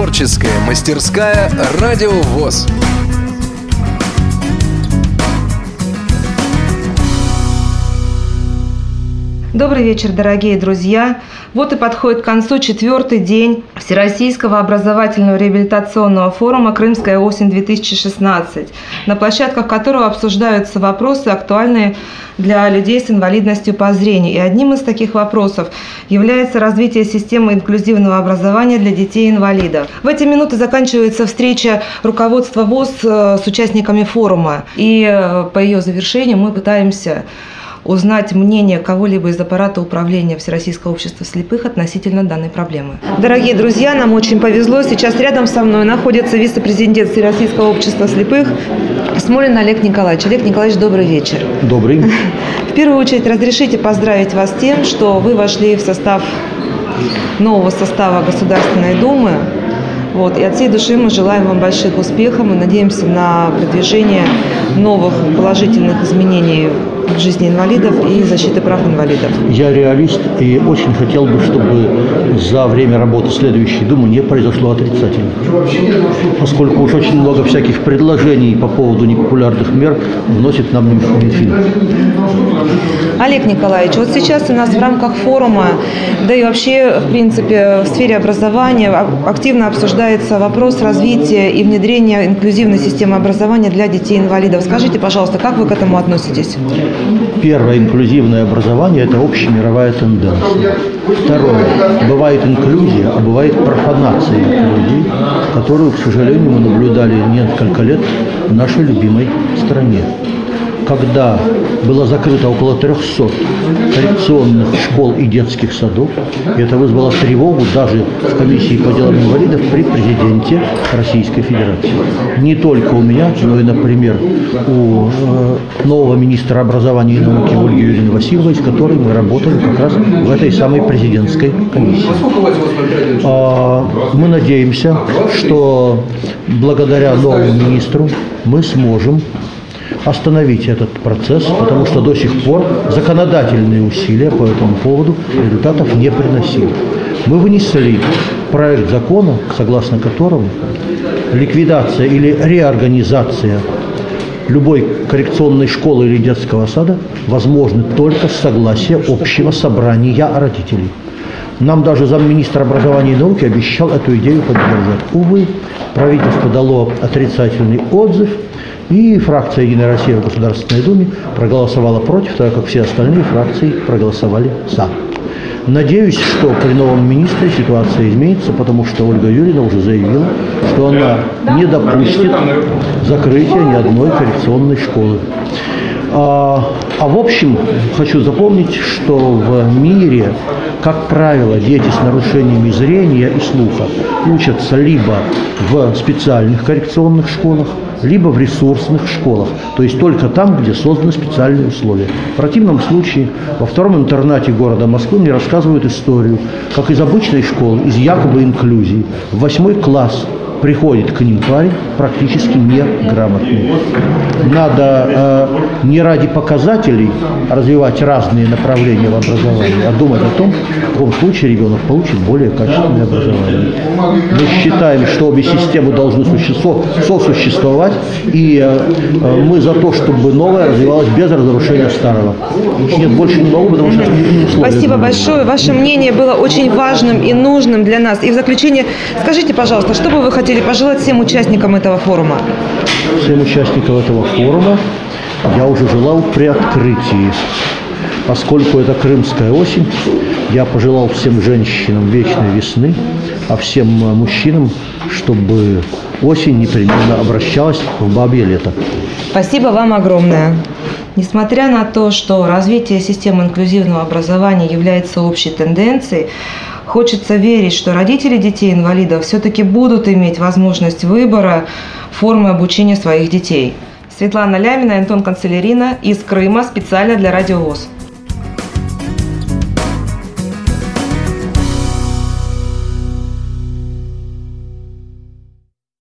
Творческая мастерская «Радио ВОЗ». Добрый вечер, дорогие друзья! Вот и подходит к концу четвертый день Всероссийского образовательного реабилитационного форума «Крымская осень-2016», на площадках которого обсуждаются вопросы, актуальные для людей с инвалидностью по зрению. И одним из таких вопросов является развитие системы инклюзивного образования для детей-инвалидов. В эти минуты заканчивается встреча руководства ВОЗ э, с участниками форума. И э, по ее завершению мы пытаемся узнать мнение кого-либо из аппарата управления Всероссийского общества слепых относительно данной проблемы. Дорогие друзья, нам очень повезло. Сейчас рядом со мной находится вице-президент Всероссийского общества слепых Смолин Олег Николаевич. Олег Николаевич, добрый вечер. Добрый. В первую очередь разрешите поздравить вас с тем, что вы вошли в состав нового состава Государственной Думы. Вот. И от всей души мы желаем вам больших успехов и надеемся на продвижение новых положительных изменений в жизни инвалидов и защиты прав инвалидов. Я реалист и очень хотел бы, чтобы за время работы следующей Думы не произошло отрицательно. Поскольку уж очень много всяких предложений по поводу непопулярных мер вносит нам Минфин. Олег Николаевич, вот сейчас у нас в рамках форума, да и вообще, в принципе, в сфере образования активно обсуждается вопрос развития и внедрения инклюзивной системы образования для детей-инвалидов. Скажите, пожалуйста, как вы к этому относитесь? Первое инклюзивное образование – это общемировая тенденция. Второе – бывает инклюзия, а бывает профанация инклюзии, которую, к сожалению, мы наблюдали несколько лет в нашей любимой стране когда было закрыто около 300 коррекционных школ и детских садов, и это вызвало тревогу даже в комиссии по делам инвалидов при президенте Российской Федерации. Не только у меня, но и, например, у э, нового министра образования и науки Ольги Юрьевны Васильевой, с которой мы работали как раз в этой самой президентской комиссии. А, мы надеемся, что благодаря новому министру мы сможем остановить этот процесс, потому что до сих пор законодательные усилия по этому поводу результатов не приносили. Мы вынесли проект закона, согласно которому ликвидация или реорганизация любой коррекционной школы или детского сада возможны только с согласия общего собрания родителей. Нам даже замминистра образования и науки обещал эту идею поддержать. Увы, правительство дало отрицательный отзыв – и фракция «Единая Россия» в Государственной Думе проголосовала против, так как все остальные фракции проголосовали «за». Надеюсь, что при новом министре ситуация изменится, потому что Ольга Юрьевна уже заявила, что она не допустит закрытия ни одной коррекционной школы. А, а в общем, хочу запомнить, что в мире, как правило, дети с нарушениями зрения и слуха учатся либо в специальных коррекционных школах, либо в ресурсных школах, то есть только там, где созданы специальные условия. В противном случае во втором интернате города Москвы мне рассказывают историю, как из обычной школы, из якобы инклюзии, в восьмой класс приходит к ним парень практически неграмотный. Надо э, не ради показателей развивать разные направления в образовании, а думать о том, в каком случае ребенок получит более качественное образование. Мы считаем, что обе системы должны сосуществовать, и э, э, мы за то, чтобы новое развивалось без разрушения старого. Нет, больше не могу, потому что не условия. Спасибо большое. Ваше мнение было очень важным и нужным для нас. И в заключение скажите, пожалуйста, что бы вы хотели хотели пожелать всем участникам этого форума? Всем участникам этого форума я уже желал при открытии. Поскольку это крымская осень, я пожелал всем женщинам вечной весны, а всем мужчинам, чтобы осень непременно обращалась в бабье лето. Спасибо вам огромное. Несмотря на то, что развитие системы инклюзивного образования является общей тенденцией, Хочется верить, что родители детей-инвалидов все-таки будут иметь возможность выбора формы обучения своих детей. Светлана Лямина, Антон Канцелярина из Крыма специально для Радиовоз.